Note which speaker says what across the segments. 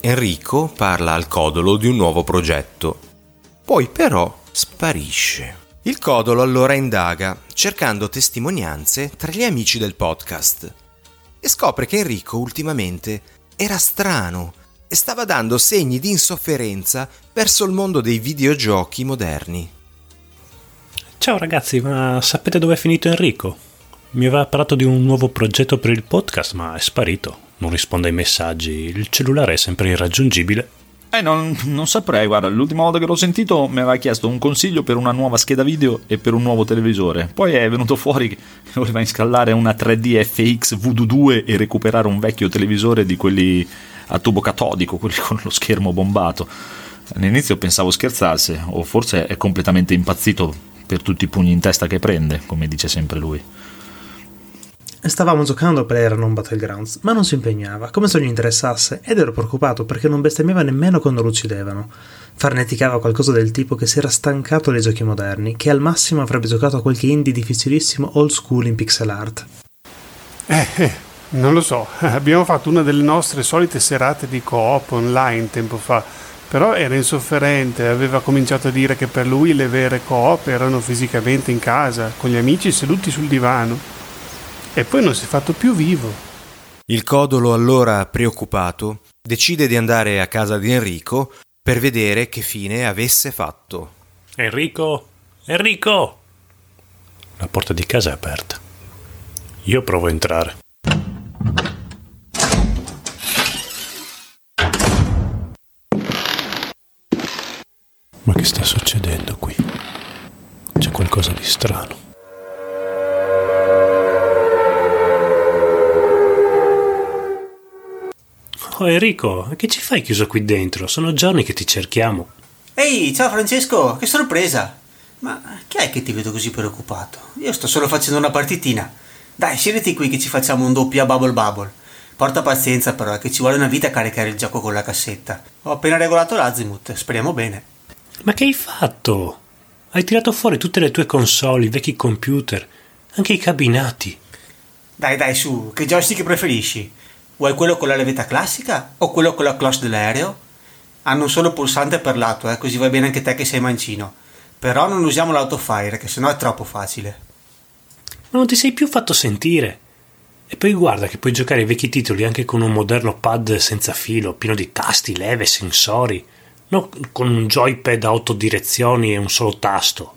Speaker 1: Enrico parla al Codolo di un nuovo progetto. Poi però sparisce. Il Codolo allora indaga, cercando testimonianze tra gli amici del podcast. E scopre che Enrico ultimamente era strano e stava dando segni di insofferenza verso il mondo dei videogiochi moderni.
Speaker 2: Ciao ragazzi, ma sapete dove è finito Enrico? Mi aveva parlato di un nuovo progetto per il podcast, ma è sparito. Non risponde ai messaggi, il cellulare è sempre irraggiungibile
Speaker 3: eh, non, non, saprei, guarda, l'ultima volta che l'ho sentito mi aveva chiesto un consiglio per una nuova scheda video e per un nuovo televisore. Poi è venuto fuori che voleva installare una 3D FX Voodoo 2 e recuperare un vecchio televisore di quelli a tubo catodico, quelli con lo schermo bombato. All'inizio pensavo scherzasse, o forse è completamente impazzito per tutti i pugni in testa che prende, come dice sempre lui.
Speaker 4: Stavamo giocando per Aeronon Battlegrounds, ma non si impegnava, come se non gli interessasse, ed ero preoccupato perché non bestemmiava nemmeno quando lo uccidevano. Farneticava qualcosa del tipo che si era stancato dei giochi moderni, che al massimo avrebbe giocato a qualche indie difficilissimo old school in pixel art.
Speaker 5: Eh, eh, non lo so, abbiamo fatto una delle nostre solite serate di co-op online tempo fa, però era insofferente, aveva cominciato a dire che per lui le vere co-op erano fisicamente in casa, con gli amici seduti sul divano. E poi non si è fatto più vivo.
Speaker 1: Il codolo, allora preoccupato, decide di andare a casa di Enrico per vedere che fine avesse fatto.
Speaker 2: Enrico? Enrico! La porta di casa è aperta. Io provo a entrare. Ma che sta succedendo qui? C'è qualcosa di strano. Oh Enrico, che ci fai chiuso qui dentro? Sono giorni che ti cerchiamo.
Speaker 6: Ehi, ciao Francesco, che sorpresa! Ma chi è che ti vedo così preoccupato? Io sto solo facendo una partitina. Dai, siediti qui che ci facciamo un doppio a Bubble Bubble. Porta pazienza però, è che ci vuole una vita a caricare il gioco con la cassetta. Ho appena regolato l'Azimut, speriamo bene.
Speaker 2: Ma che hai fatto? Hai tirato fuori tutte le tue console, i vecchi computer, anche i cabinati.
Speaker 6: Dai, dai, su, che joystick preferisci? Vuoi quello con la levetta classica o quello con la cloche dell'aereo? Hanno un solo pulsante per lato, eh, così va bene anche te che sei mancino. Però non usiamo l'autofire, che sennò è troppo facile.
Speaker 2: Ma non ti sei più fatto sentire. E poi guarda che puoi giocare ai vecchi titoli anche con un moderno pad senza filo, pieno di tasti, leve, sensori, non con un joypad a otto direzioni e un solo tasto.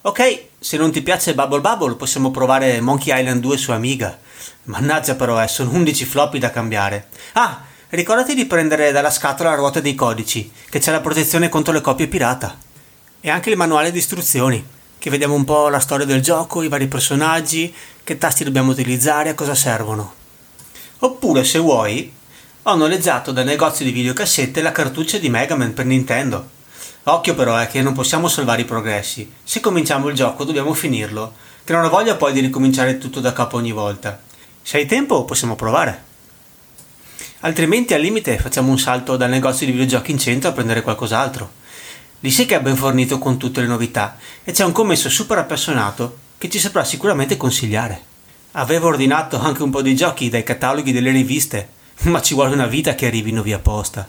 Speaker 6: Ok, se non ti piace Bubble Bubble possiamo provare Monkey Island 2 su Amiga. Mannaggia però, eh, sono 11 floppy da cambiare. Ah, ricordati di prendere dalla scatola la ruota dei codici, che c'è la protezione contro le copie pirata. E anche il manuale di istruzioni, che vediamo un po' la storia del gioco, i vari personaggi, che tasti dobbiamo utilizzare, a cosa servono. Oppure, se vuoi, ho noleggiato dal negozio di videocassette la cartuccia di Mega Man per Nintendo. Occhio però è che non possiamo salvare i progressi. Se cominciamo il gioco dobbiamo finirlo, che non ho voglia poi di ricominciare tutto da capo ogni volta. Se hai tempo possiamo provare. Altrimenti al limite facciamo un salto dal negozio di videogiochi in centro a prendere qualcos'altro. Lì sì che è ben fornito con tutte le novità e c'è un commesso super appassionato che ci saprà sicuramente consigliare. Avevo ordinato anche un po' di giochi dai cataloghi delle riviste, ma ci vuole una vita che arrivino via posta.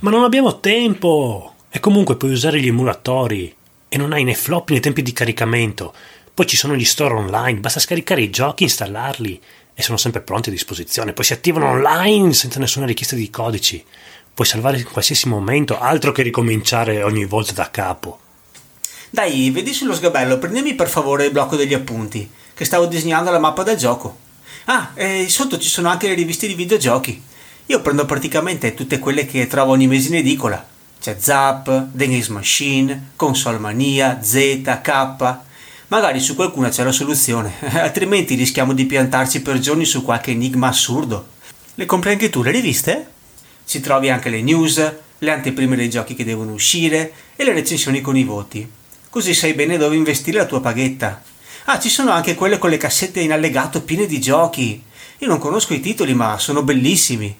Speaker 2: Ma non abbiamo tempo! E comunque puoi usare gli emulatori e non hai né floppy né tempi di caricamento. Poi ci sono gli store online, basta scaricare i giochi, installarli e sono sempre pronti a disposizione. Poi si attivano online senza nessuna richiesta di codici. Puoi salvare in qualsiasi momento, altro che ricominciare ogni volta da capo.
Speaker 6: Dai, vedi sullo sgabello, prendimi per favore il blocco degli appunti, che stavo disegnando la mappa del gioco. Ah, e sotto ci sono anche le riviste di videogiochi. Io prendo praticamente tutte quelle che trovo ogni mese in edicola. C'è Zap, The Games Machine, Console Mania, Z, K Magari su qualcuna c'è la soluzione, altrimenti rischiamo di piantarci per giorni su qualche enigma assurdo. Le compri anche tu le riviste? Ci trovi anche le news, le anteprime dei giochi che devono uscire e le recensioni con i voti. Così sai bene dove investire la tua paghetta. Ah, ci sono anche quelle con le cassette in allegato piene di giochi. Io non conosco i titoli, ma sono bellissimi.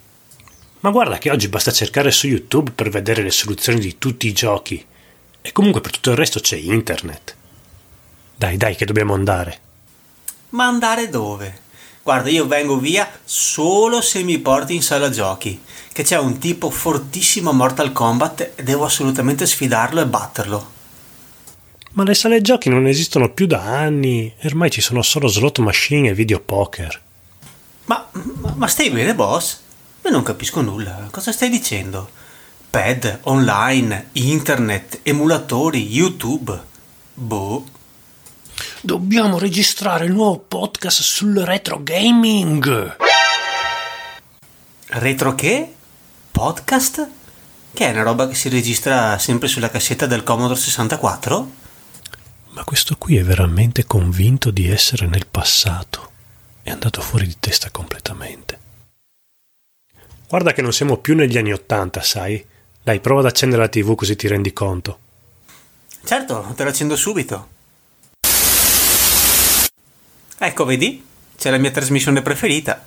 Speaker 2: Ma guarda che oggi basta cercare su YouTube per vedere le soluzioni di tutti i giochi. E comunque per tutto il resto c'è internet. Dai, dai, che dobbiamo andare.
Speaker 6: Ma andare dove? Guarda, io vengo via solo se mi porti in sala giochi, che c'è un tipo fortissimo a Mortal Kombat e devo assolutamente sfidarlo e batterlo.
Speaker 2: Ma le sale giochi non esistono più da anni e ormai ci sono solo slot machine e videopoker.
Speaker 6: Ma, ma, ma stai bene, boss? Io non capisco nulla. Cosa stai dicendo? Pad, online, internet, emulatori, YouTube. Boh.
Speaker 2: Dobbiamo registrare il nuovo podcast sul retro gaming.
Speaker 6: Retro che? Podcast? Che è una roba che si registra sempre sulla cassetta del Commodore 64?
Speaker 2: Ma questo qui è veramente convinto di essere nel passato. È andato fuori di testa completamente. Guarda che non siamo più negli anni Ottanta, sai? Dai, prova ad accendere la TV così ti rendi conto.
Speaker 6: Certo, te lo accendo subito. Ecco, vedi? C'è la mia trasmissione preferita.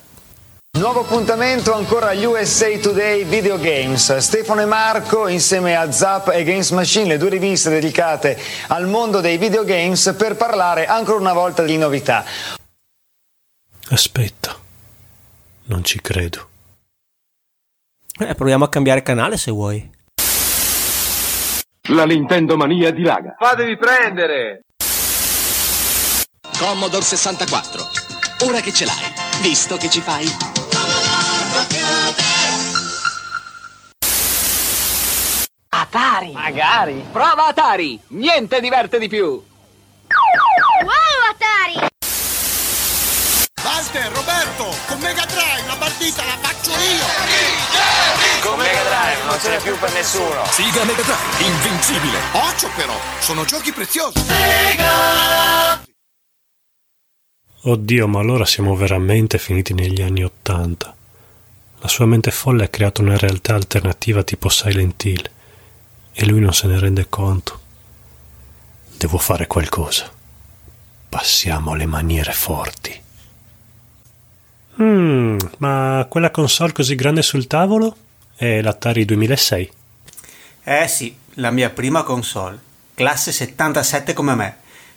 Speaker 7: Nuovo appuntamento ancora agli USA Today Video Games. Stefano e Marco insieme a Zap e Games Machine, le due riviste dedicate al mondo dei videogames per parlare ancora una volta di novità.
Speaker 2: Aspetta, non ci credo.
Speaker 6: Eh, proviamo a cambiare canale se vuoi.
Speaker 8: La Nintendo mania dilaga.
Speaker 9: Fatevi prendere!
Speaker 10: Commodore 64. Ora che ce l'hai, visto che ci fai.
Speaker 11: Atari!
Speaker 9: Magari!
Speaker 11: Prova Atari! Niente diverte di più!
Speaker 12: Wow, Atari!
Speaker 13: Walter, Roberto, con Mega Drive la partita la faccio io!
Speaker 9: Con Mega Drive non ce n'è più per nessuno!
Speaker 13: Siga Mega Drive, invincibile! Occhio però, sono giochi preziosi! Sega!
Speaker 2: Oddio, ma allora siamo veramente finiti negli anni Ottanta. La sua mente folle ha creato una realtà alternativa tipo Silent Hill e lui non se ne rende conto. Devo fare qualcosa. Passiamo alle maniere forti. Mm, ma quella console così grande sul tavolo è l'Atari 2006.
Speaker 6: Eh sì, la mia prima console, classe 77 come me,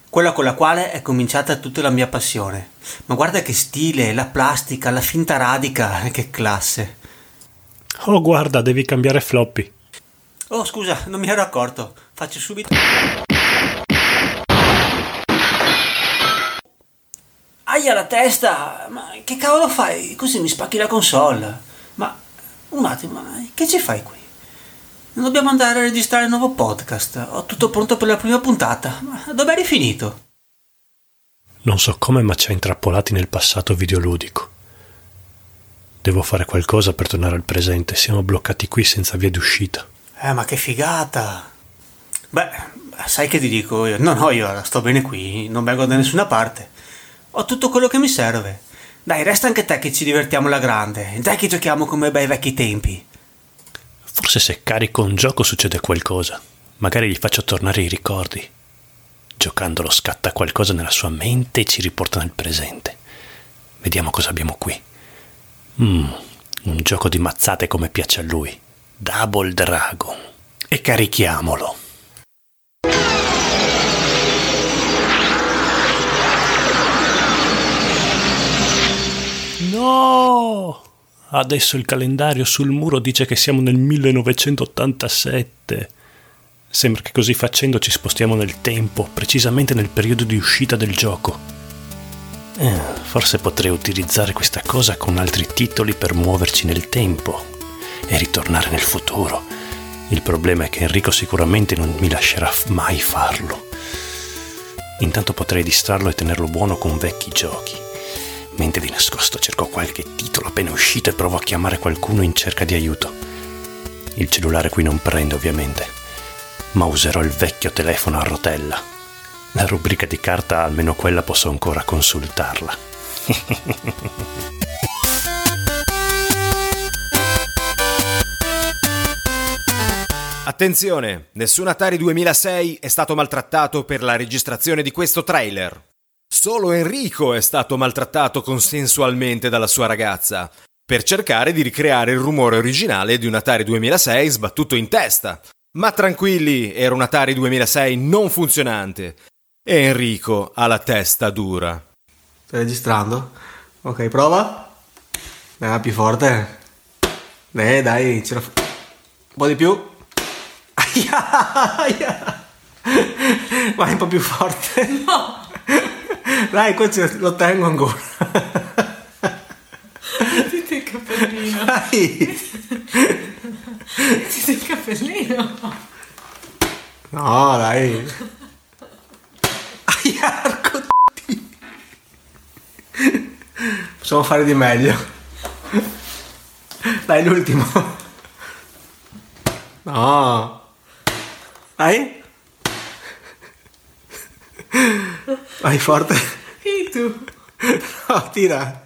Speaker 6: quella con la quale è cominciata tutta la mia passione. Ma guarda che stile, la plastica, la finta radica, che classe.
Speaker 2: Oh, guarda, devi cambiare floppy.
Speaker 6: Oh, scusa, non mi ero accorto. Faccio subito. Aia la testa! Ma che cavolo fai? Così mi spacchi la console. Ma un attimo, che ci fai qui? Dobbiamo andare a registrare il nuovo podcast. Ho tutto pronto per la prima puntata. Ma dove eri finito?
Speaker 2: Non so come, ma ci ha intrappolati nel passato videoludico. Devo fare qualcosa per tornare al presente. Siamo bloccati qui senza via d'uscita.
Speaker 6: Eh, ma che figata! Beh, sai che ti dico io? No, no, io sto bene qui, non vengo da nessuna parte. Ho tutto quello che mi serve. Dai, resta anche te che ci divertiamo alla grande. Dai che giochiamo come bei vecchi tempi.
Speaker 2: Forse se carico un gioco succede qualcosa. Magari gli faccio tornare i ricordi. Giocandolo scatta qualcosa nella sua mente e ci riporta nel presente. Vediamo cosa abbiamo qui. Mm, un gioco di mazzate come piace a lui. Double Dragon. E carichiamolo. No! Adesso il calendario sul muro dice che siamo nel 1987. Sembra che così facendo ci spostiamo nel tempo, precisamente nel periodo di uscita del gioco. Eh, forse potrei utilizzare questa cosa con altri titoli per muoverci nel tempo e ritornare nel futuro. Il problema è che Enrico sicuramente non mi lascerà mai farlo. Intanto potrei distrarlo e tenerlo buono con vecchi giochi. Mentre di nascosto cerco qualche titolo appena uscito e provo a chiamare qualcuno in cerca di aiuto. Il cellulare qui non prende ovviamente, ma userò il vecchio telefono a rotella. La rubrica di carta, almeno quella posso ancora consultarla.
Speaker 1: Attenzione, nessun Atari 2006 è stato maltrattato per la registrazione di questo trailer. Solo Enrico è stato maltrattato consensualmente dalla sua ragazza, per cercare di ricreare il rumore originale di un Atari 2006 sbattuto in testa. Ma tranquilli, era un Atari 2006 non funzionante. E Enrico ha la testa dura.
Speaker 6: Stai registrando? Ok, prova. Ah, più forte. Eh, dai, ce la fa. Un po' di più. Aia, aia. Vai un po' più forte.
Speaker 8: No.
Speaker 6: Dai, questo lo tengo ancora.
Speaker 8: Mettiti il cappellino.
Speaker 6: Dai.
Speaker 8: Mettiti il cappellino.
Speaker 6: No, dai. Aia, arco di- Possiamo fare di meglio. Dai, l'ultimo. No. Dai. Vai forte.
Speaker 8: E tu?
Speaker 6: No, tira.